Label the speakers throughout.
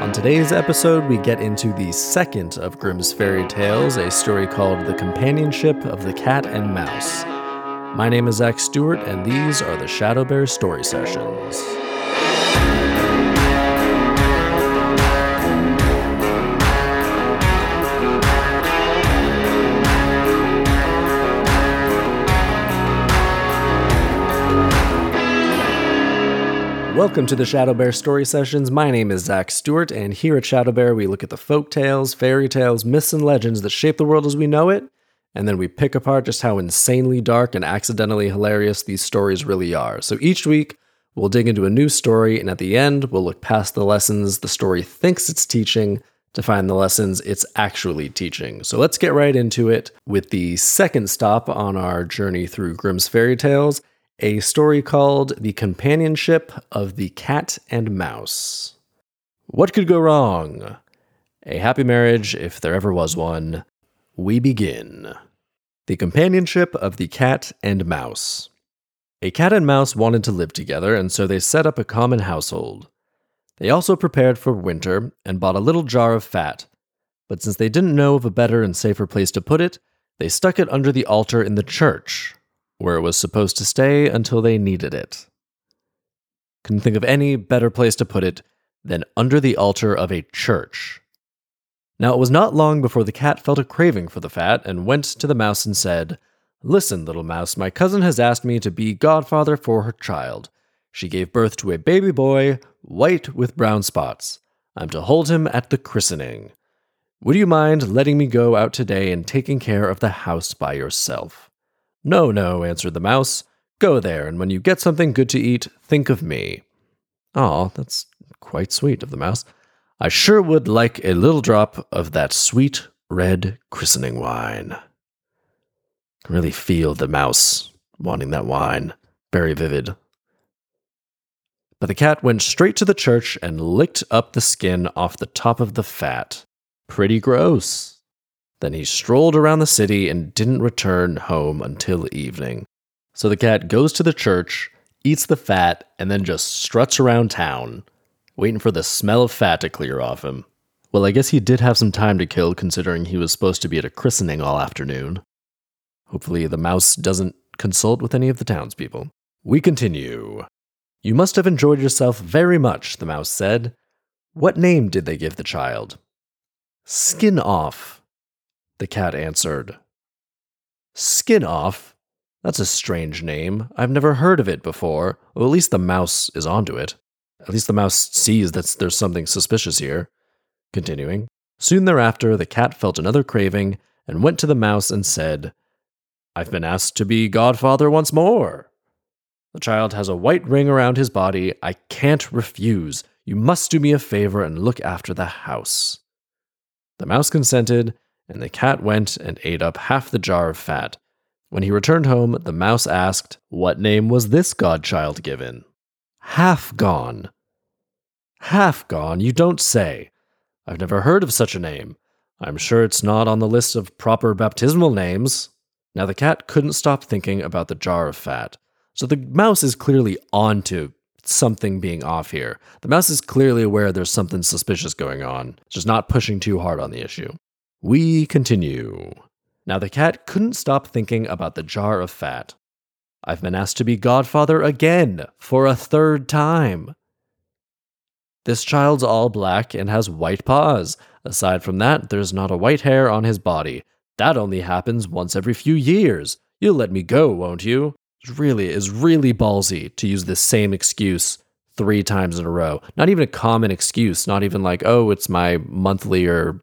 Speaker 1: On today's episode, we get into the second of Grimm's fairy tales, a story called The Companionship of the Cat and Mouse. My name is Zach Stewart, and these are the Shadow Bear Story Sessions. Welcome to the Shadow Bear Story Sessions. My name is Zach Stewart, and here at Shadow Bear, we look at the folk tales, fairy tales, myths, and legends that shape the world as we know it, and then we pick apart just how insanely dark and accidentally hilarious these stories really are. So each week, we'll dig into a new story, and at the end, we'll look past the lessons the story thinks it's teaching to find the lessons it's actually teaching. So let's get right into it with the second stop on our journey through Grimm's fairy tales a story called The Companionship of the Cat and Mouse. What could go wrong? A happy marriage, if there ever was one. We begin. The Companionship of the Cat and Mouse. A cat and mouse wanted to live together, and so they set up a common household. They also prepared for winter and bought a little jar of fat. But since they didn't know of a better and safer place to put it, they stuck it under the altar in the church, where it was supposed to stay until they needed it. Couldn't think of any better place to put it than under the altar of a church. Now it was not long before the cat felt a craving for the fat and went to the mouse and said, Listen, little mouse, my cousin has asked me to be godfather for her child. She gave birth to a baby boy, white with brown spots. I'm to hold him at the christening. Would you mind letting me go out today and taking care of the house by yourself? No, no, answered the mouse. Go there, and when you get something good to eat, think of me. Ah, that's quite sweet of the mouse. I sure would like a little drop of that sweet red christening wine. I really feel the mouse wanting that wine. Very vivid. But the cat went straight to the church and licked up the skin off the top of the fat. Pretty gross. Then he strolled around the city and didn't return home until evening. So the cat goes to the church, eats the fat, and then just struts around town, waiting for the smell of fat to clear off him. Well, I guess he did have some time to kill considering he was supposed to be at a christening all afternoon. Hopefully, the mouse doesn't consult with any of the townspeople. We continue. You must have enjoyed yourself very much, the mouse said. What name did they give the child? Skin off, the cat answered. Skin off? That's a strange name. I've never heard of it before. Well, at least the mouse is onto it. At least the mouse sees that there's something suspicious here. Continuing. Soon thereafter, the cat felt another craving and went to the mouse and said, I've been asked to be godfather once more. The child has a white ring around his body. I can't refuse. You must do me a favor and look after the house. The mouse consented, and the cat went and ate up half the jar of fat. When he returned home, the mouse asked, What name was this godchild given? Half gone. Half gone, you don't say. I've never heard of such a name. I'm sure it's not on the list of proper baptismal names. Now, the cat couldn't stop thinking about the jar of fat. So the mouse is clearly onto something being off here. The mouse is clearly aware there's something suspicious going on, just not pushing too hard on the issue. We continue. Now the cat couldn't stop thinking about the jar of fat. I've been asked to be godfather again for a third time. This child's all black and has white paws. Aside from that, there's not a white hair on his body. That only happens once every few years. You'll let me go, won't you? It really is really ballsy to use the same excuse three times in a row. Not even a common excuse, not even like, oh, it's my monthly or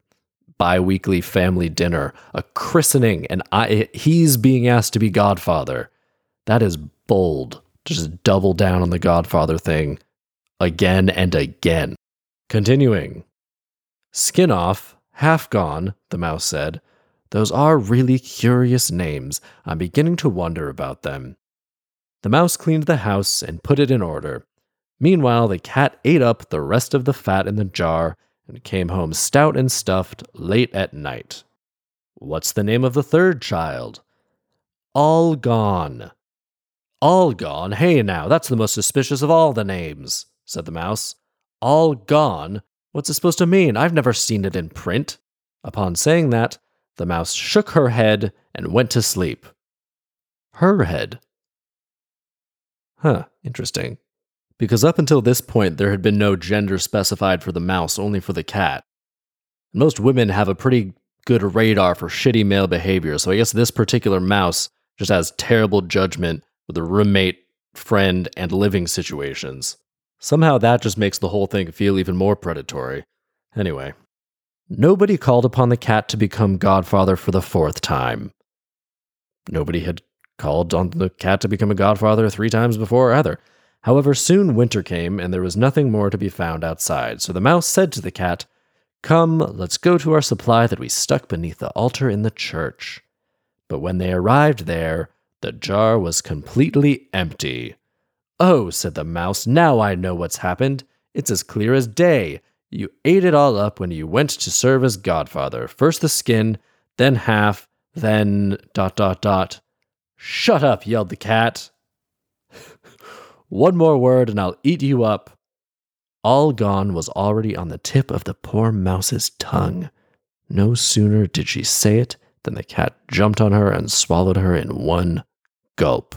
Speaker 1: bi-weekly family dinner, a christening, and I he's being asked to be godfather. That is bold. Just double down on the godfather thing again and again. Continuing. Skin off, half gone, the mouse said. Those are really curious names. I'm beginning to wonder about them. The mouse cleaned the house and put it in order. Meanwhile, the cat ate up the rest of the fat in the jar and came home stout and stuffed late at night. What's the name of the third child? All gone. All gone? Hey now, that's the most suspicious of all the names, said the mouse. All gone? What's it supposed to mean? I've never seen it in print. Upon saying that, the mouse shook her head and went to sleep. Her head. Huh, interesting. Because up until this point, there had been no gender specified for the mouse, only for the cat. Most women have a pretty good radar for shitty male behavior, so I guess this particular mouse just has terrible judgment with a roommate, friend, and living situations. Somehow that just makes the whole thing feel even more predatory. Anyway, nobody called upon the cat to become godfather for the fourth time. Nobody had called on the cat to become a godfather three times before either. However, soon winter came, and there was nothing more to be found outside, so the mouse said to the cat, Come, let's go to our supply that we stuck beneath the altar in the church. But when they arrived there, the jar was completely empty. Oh, said the mouse, now I know what's happened. It's as clear as day. You ate it all up when you went to serve as godfather. First the skin, then half, then dot dot dot. Shut up, yelled the cat. One more word and I'll eat you up. All gone was already on the tip of the poor mouse's tongue. No sooner did she say it than the cat jumped on her and swallowed her in one gulp.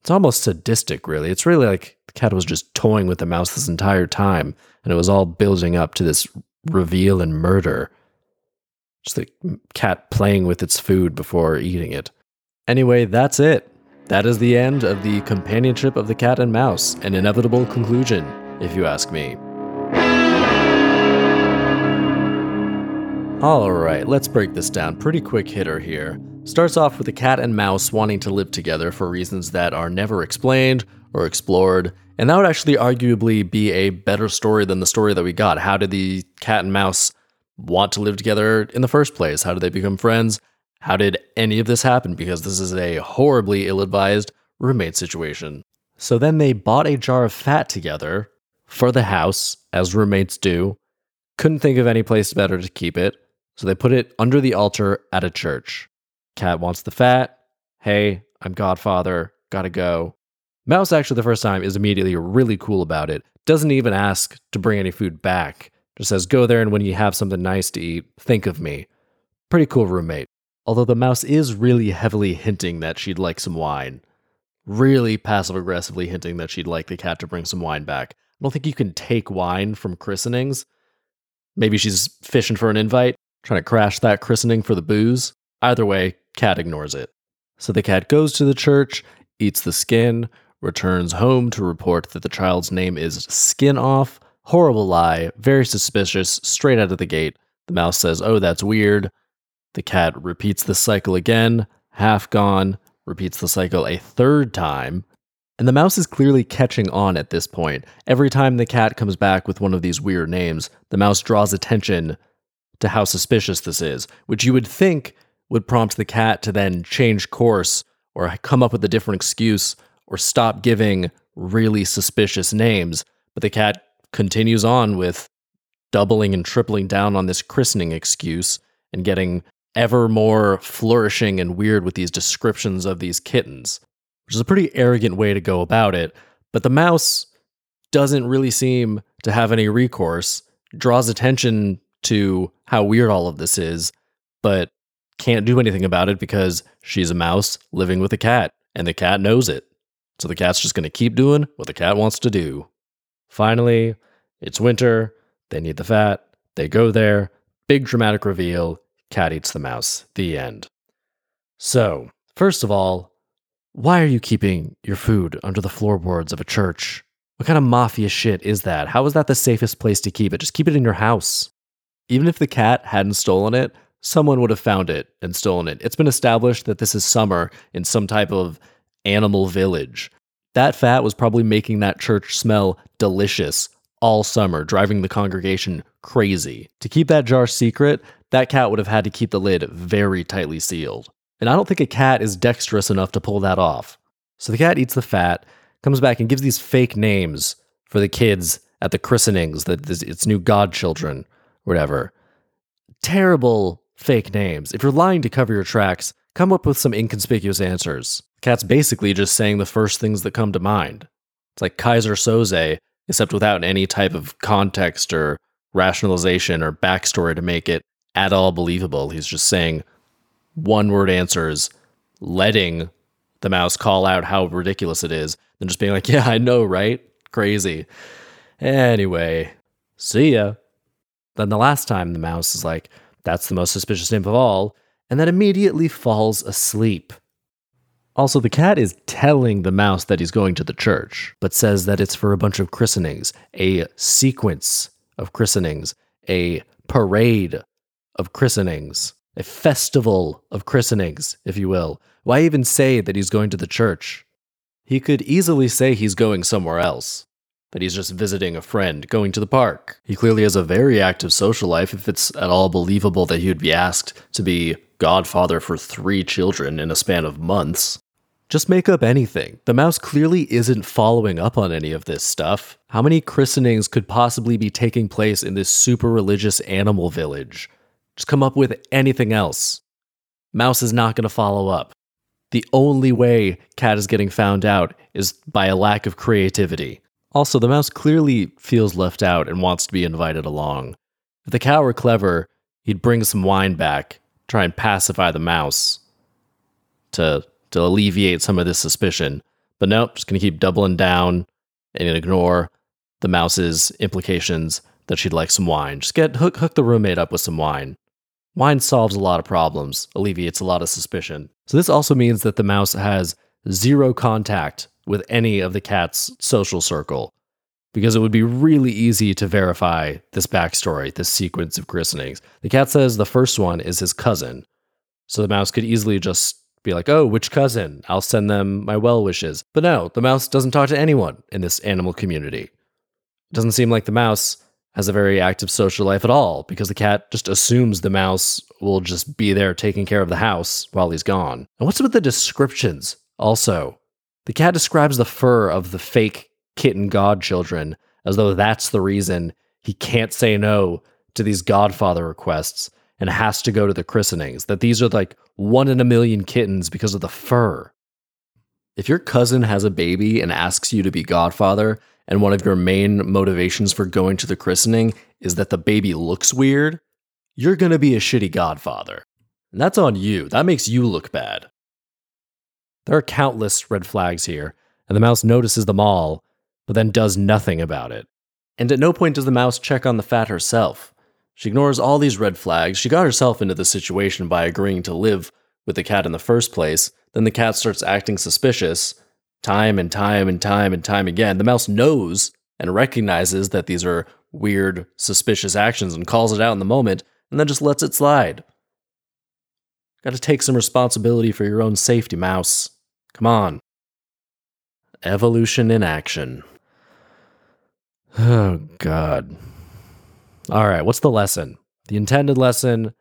Speaker 1: It's almost sadistic, really. It's really like the cat was just toying with the mouse this entire time, and it was all building up to this reveal and murder. Just the cat playing with its food before eating it. Anyway, that's it. That is the end of the companionship of the cat and mouse, an inevitable conclusion, if you ask me. Alright, let's break this down. Pretty quick hitter here. Starts off with the cat and mouse wanting to live together for reasons that are never explained or explored, and that would actually arguably be a better story than the story that we got. How did the cat and mouse want to live together in the first place? How did they become friends? How did any of this happen? Because this is a horribly ill advised roommate situation. So then they bought a jar of fat together for the house, as roommates do. Couldn't think of any place better to keep it, so they put it under the altar at a church. Cat wants the fat. Hey, I'm Godfather. Gotta go. Mouse, actually, the first time, is immediately really cool about it. Doesn't even ask to bring any food back. Just says, go there and when you have something nice to eat, think of me. Pretty cool roommate. Although the mouse is really heavily hinting that she'd like some wine. Really passive aggressively hinting that she'd like the cat to bring some wine back. I don't think you can take wine from christenings. Maybe she's fishing for an invite, trying to crash that christening for the booze. Either way, cat ignores it. So the cat goes to the church, eats the skin, returns home to report that the child's name is Skin Off. Horrible lie, very suspicious, straight out of the gate. The mouse says, Oh, that's weird. The cat repeats the cycle again, half gone, repeats the cycle a third time. And the mouse is clearly catching on at this point. Every time the cat comes back with one of these weird names, the mouse draws attention to how suspicious this is, which you would think would prompt the cat to then change course or come up with a different excuse or stop giving really suspicious names. But the cat continues on with doubling and tripling down on this christening excuse and getting ever more flourishing and weird with these descriptions of these kittens, which is a pretty arrogant way to go about it. But the mouse doesn't really seem to have any recourse, draws attention to how weird all of this is, but can't do anything about it because she's a mouse living with a cat, and the cat knows it. So the cat's just going to keep doing what the cat wants to do. Finally, it's winter. They need the fat. They go there. Big dramatic reveal. Cat eats the mouse. The end. So, first of all, why are you keeping your food under the floorboards of a church? What kind of mafia shit is that? How is that the safest place to keep it? Just keep it in your house. Even if the cat hadn't stolen it, someone would have found it and stolen it. It's been established that this is summer in some type of animal village. That fat was probably making that church smell delicious all summer, driving the congregation crazy. To keep that jar secret, that cat would have had to keep the lid very tightly sealed. And I don't think a cat is dexterous enough to pull that off. So the cat eats the fat, comes back and gives these fake names for the kids at the christenings, that its new godchildren, whatever. Terrible fake names. If you're lying to cover your tracks, come up with some inconspicuous answers. cat's basically just saying the first things that come to mind. It's like Keyser Söze except without any type of context or rationalization or backstory to make it at all believable. He's just saying one word answers, letting the mouse call out how ridiculous it is, then just being like, yeah, I know, right? Crazy. Anyway, see ya. Then the last time the mouse is like, that's the most suspicious name of all, and then immediately falls asleep. Also, the cat is telling the mouse that he's going to the church, but says that it's for a bunch of christenings, a sequence of christenings, a parade of christenings, a festival of christenings, if you will. Why even say that he's going to the church? He could easily say he's going somewhere else, that he's just visiting a friend, going to the park. He clearly has a very active social life if it's at all believable that he would be asked to be godfather for three children in a span of months. Just make up anything. The mouse clearly isn't following up on any of this stuff. How many christenings could possibly be taking place in this super religious animal village? Just come up with anything else. Mouse is not going to follow up. The only way Cat is getting found out is by a lack of creativity. Also, the mouse clearly feels left out and wants to be invited along. If the cat were clever, he'd bring some wine back, try and pacify the mouse to to alleviate some of this suspicion. But nope, just gonna keep doubling down and ignore the mouse's implications that she'd like some wine. Just get hook hook the roommate up with some wine. Wine solves a lot of problems, alleviates a lot of suspicion. So this also means that the mouse has zero contact with any of the cat's social circle because it would be really easy to verify this backstory, this sequence of christenings. The cat says the first one is his cousin. So the mouse could easily just be like, oh, which cousin? I'll send them my well wishes. But no, the mouse doesn't talk to anyone in this animal community. It doesn't seem like the mouse has a very active social life at all because the cat just assumes the mouse will just be there taking care of the house while he's gone. And what's with the descriptions also? The cat describes the fur of the fake kitten godchildren as though that's the reason he can't say no to these godfather requests and has to go to the christenings, that these are like one in a million kittens because of the fur. If your cousin has a baby and asks you to be godfather, and one of your main motivations for going to the christening is that the baby looks weird, you're gonna be a shitty godfather. And that's on you. That makes you look bad. There are countless red flags here, and the mouse notices them all, but then does nothing about it. And at no point does the mouse check on the fat herself. She ignores all these red flags. She got herself into the situation by agreeing to live with the cat in the first place. Then the cat starts acting suspicious time and time and time and time again. The mouse knows and recognizes that these are weird, suspicious actions and calls it out in the moment and then just lets it slide. Got to take some responsibility for your own safety, mouse. Come on. Evolution in action. Oh, God. All right, what's the lesson? The intended lesson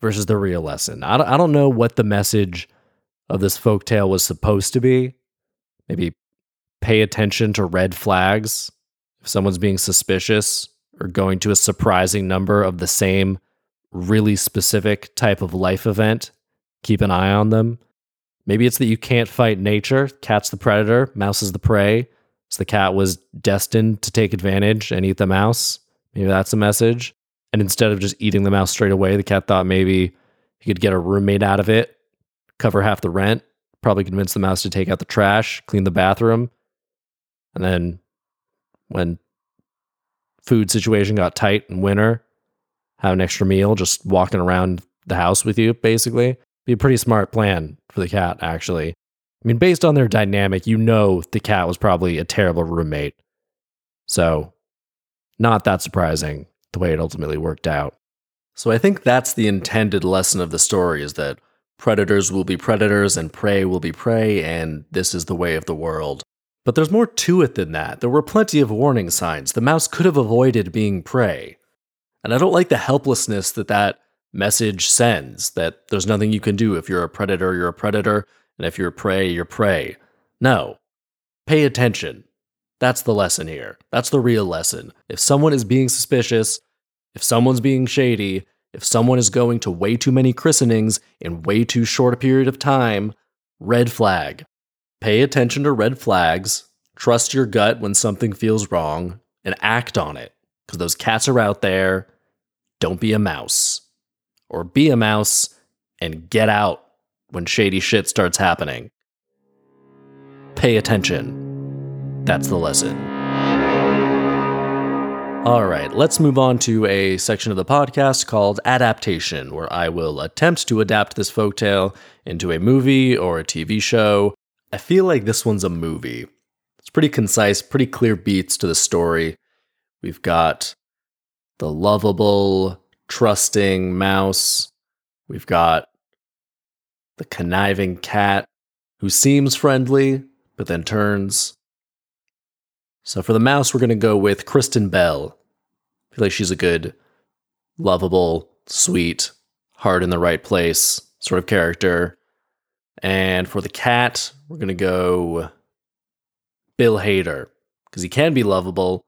Speaker 1: versus the real lesson. I don't, know what the message of this folk tale was supposed to be. Maybe pay attention to red flags if someone's being suspicious or going to a surprising number of the same really specific type of life event. Keep an eye on them. Maybe it's that you can't fight nature. Cat's the predator, mouse is the prey. So the cat was destined to take advantage and eat the mouse. Maybe that's a message. And instead of just eating the mouse straight away, the cat thought maybe he could get a roommate out of it, cover half the rent, probably convince the mouse to take out the trash, clean the bathroom. And then when food situation got tight in winter, have an extra meal just walking around the house with you, basically. Be a pretty smart plan for the cat, actually. I mean, based on their dynamic, you know the cat was probably a terrible roommate. So not that surprising the way it ultimately worked out. So I think that's the intended lesson of the story is that predators will be predators and prey will be prey, and this is the way of the world. But there's more to it than that. There were plenty of warning signs. The mouse could have avoided being prey. And I don't like the helplessness that that message sends that there's nothing you can do. If you're a predator, you're a predator, and if you're prey, you're prey. No. Pay attention. That's the lesson here. That's the real lesson. If someone is being suspicious, if someone's being shady, if someone is going to way too many christenings in way too short a period of time, red flag. Pay attention to red flags. Trust your gut when something feels wrong. and act on it. Because those cats are out there. Don't be a mouse. Or be a mouse and get out when shady shit starts happening. Pay attention. That's the lesson. All right, let's move on to a section of the podcast called Adaptation, where I will attempt to adapt this folktale into a movie or a TV show. I feel like this one's a movie. It's pretty concise, pretty clear beats to the story. We've got the lovable, trusting mouse. We've got the conniving cat who seems friendly, but then turns. So for the mouse, we're going to go with Kristen Bell. I feel like she's a good, lovable, sweet, heart in the right place sort of character. And for the cat, we're going to go Bill Hader because he can be lovable.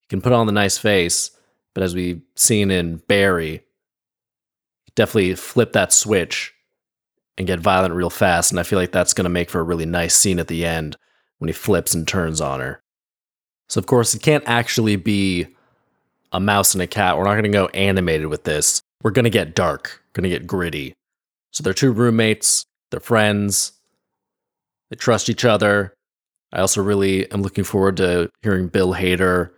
Speaker 1: He can put on the nice face, but as we've seen in Barry, definitely flip that switch and get violent real fast. And I feel like that's going to make for a really nice scene at the end when he flips and turns on her. So, of course, it can't actually be a mouse and a cat. We're not going to go animated with this. We're going to get dark, going to get gritty. So, they're two roommates, they're friends, they trust each other. I also really am looking forward to hearing Bill Hader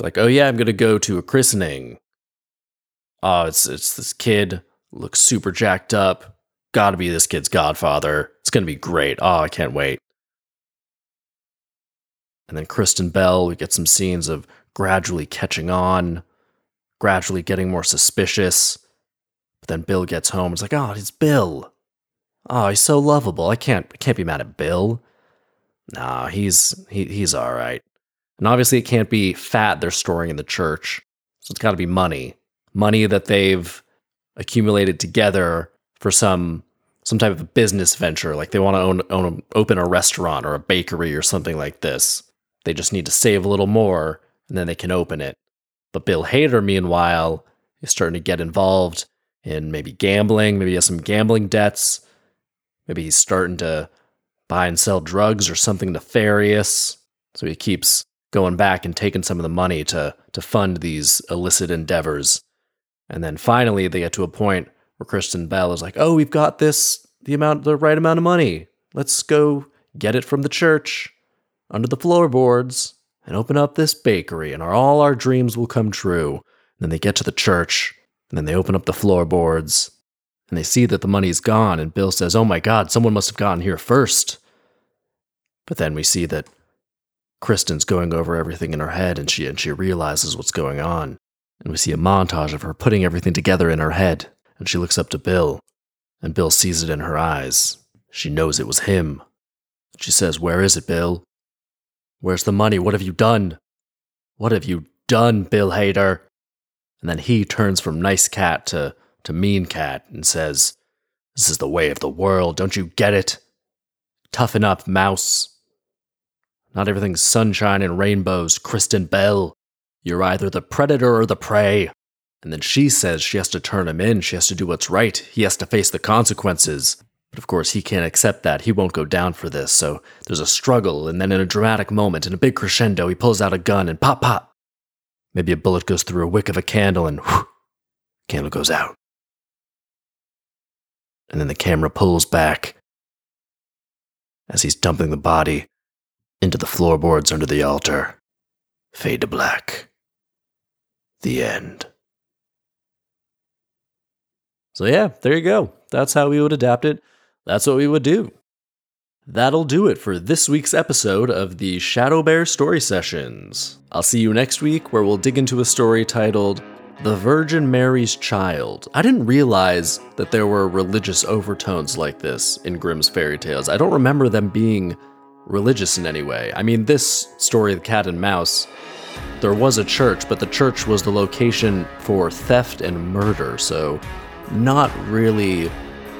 Speaker 1: like, oh yeah, I'm gonna go to a christening. Oh, it's it's this kid looks super jacked up. Got to be this kid's godfather. It's gonna be great. Oh, I can't wait. And then Kristen Bell, we get some scenes of gradually catching on, gradually getting more suspicious. But then Bill gets home. It's like, oh, it's Bill. Oh, he's so lovable. I can't I can't be mad at Bill. Nah, he's he, he's all right. And obviously, it can't be fat they're storing in the church. So it's got to be money, money that they've accumulated together for some some type of business venture. Like they want to own, own open a restaurant or a bakery or something like this. They just need to save a little more, and then they can open it. But Bill Hader, meanwhile, is starting to get involved in maybe gambling. Maybe he has some gambling debts. Maybe he's starting to buy and sell drugs or something nefarious. So he keeps going back and taking some of the money to to fund these illicit endeavors. And then finally they get to a point where Kristen Bell is like, "Oh, we've got this the amount the right amount of money. Let's go get it from the church under the floorboards and open up this bakery and our, all our dreams will come true." And then they get to the church and then they open up the floorboards and they see that the money's gone and Bill says, "Oh my god, someone must have gotten here first. But then we see that Kristen's going over everything in her head and she and she realizes what's going on. And we see a montage of her putting everything together in her head, and she looks up to Bill, and Bill sees it in her eyes. She knows it was him. She says, Where is it, Bill? Where's the money? What have you done? What have you done, Bill Hader? And then he turns from nice cat to, to mean cat and says, This is the way of the world, don't you get it? Toughen up, mouse. Not everything's sunshine and rainbows, Kristen Bell. You're either the predator or the prey. And then she says she has to turn him in, she has to do what's right, he has to face the consequences. But of course, he can't accept that. He won't go down for this. So there's a struggle, and then in a dramatic moment, in a big crescendo, he pulls out a gun and pop, pop. Maybe a bullet goes through a wick of a candle and whew, candle goes out. And then the camera pulls back as he's dumping the body into the floorboards under the altar. Fade to black. The end. So, yeah, there you go. That's how we would adapt it. That's what we would do. That'll do it for this week's episode of the Shadow Bear Story Sessions. I'll see you next week where we'll dig into a story titled The Virgin Mary's Child. I didn't realize that there were religious overtones like this in Grimm's fairy tales. I don't remember them being religious in any way. I mean, this story, The Cat and Mouse, there was a church, but the church was the location for theft and murder, so not really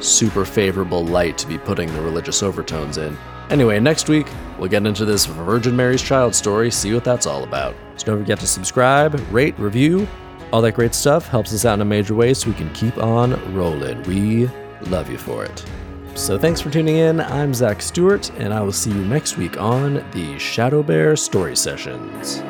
Speaker 1: super favorable light to be putting the religious overtones in. Anyway, next week, we'll get into this Virgin Mary's Child story, see what that's all about. So don't forget to subscribe, rate, review, all that great stuff helps us out in a major way so we can keep on rolling. We love you for it. So thanks for tuning in. I'm Zach Stewart, and I will see you next week on the Shadow Bear Story Sessions.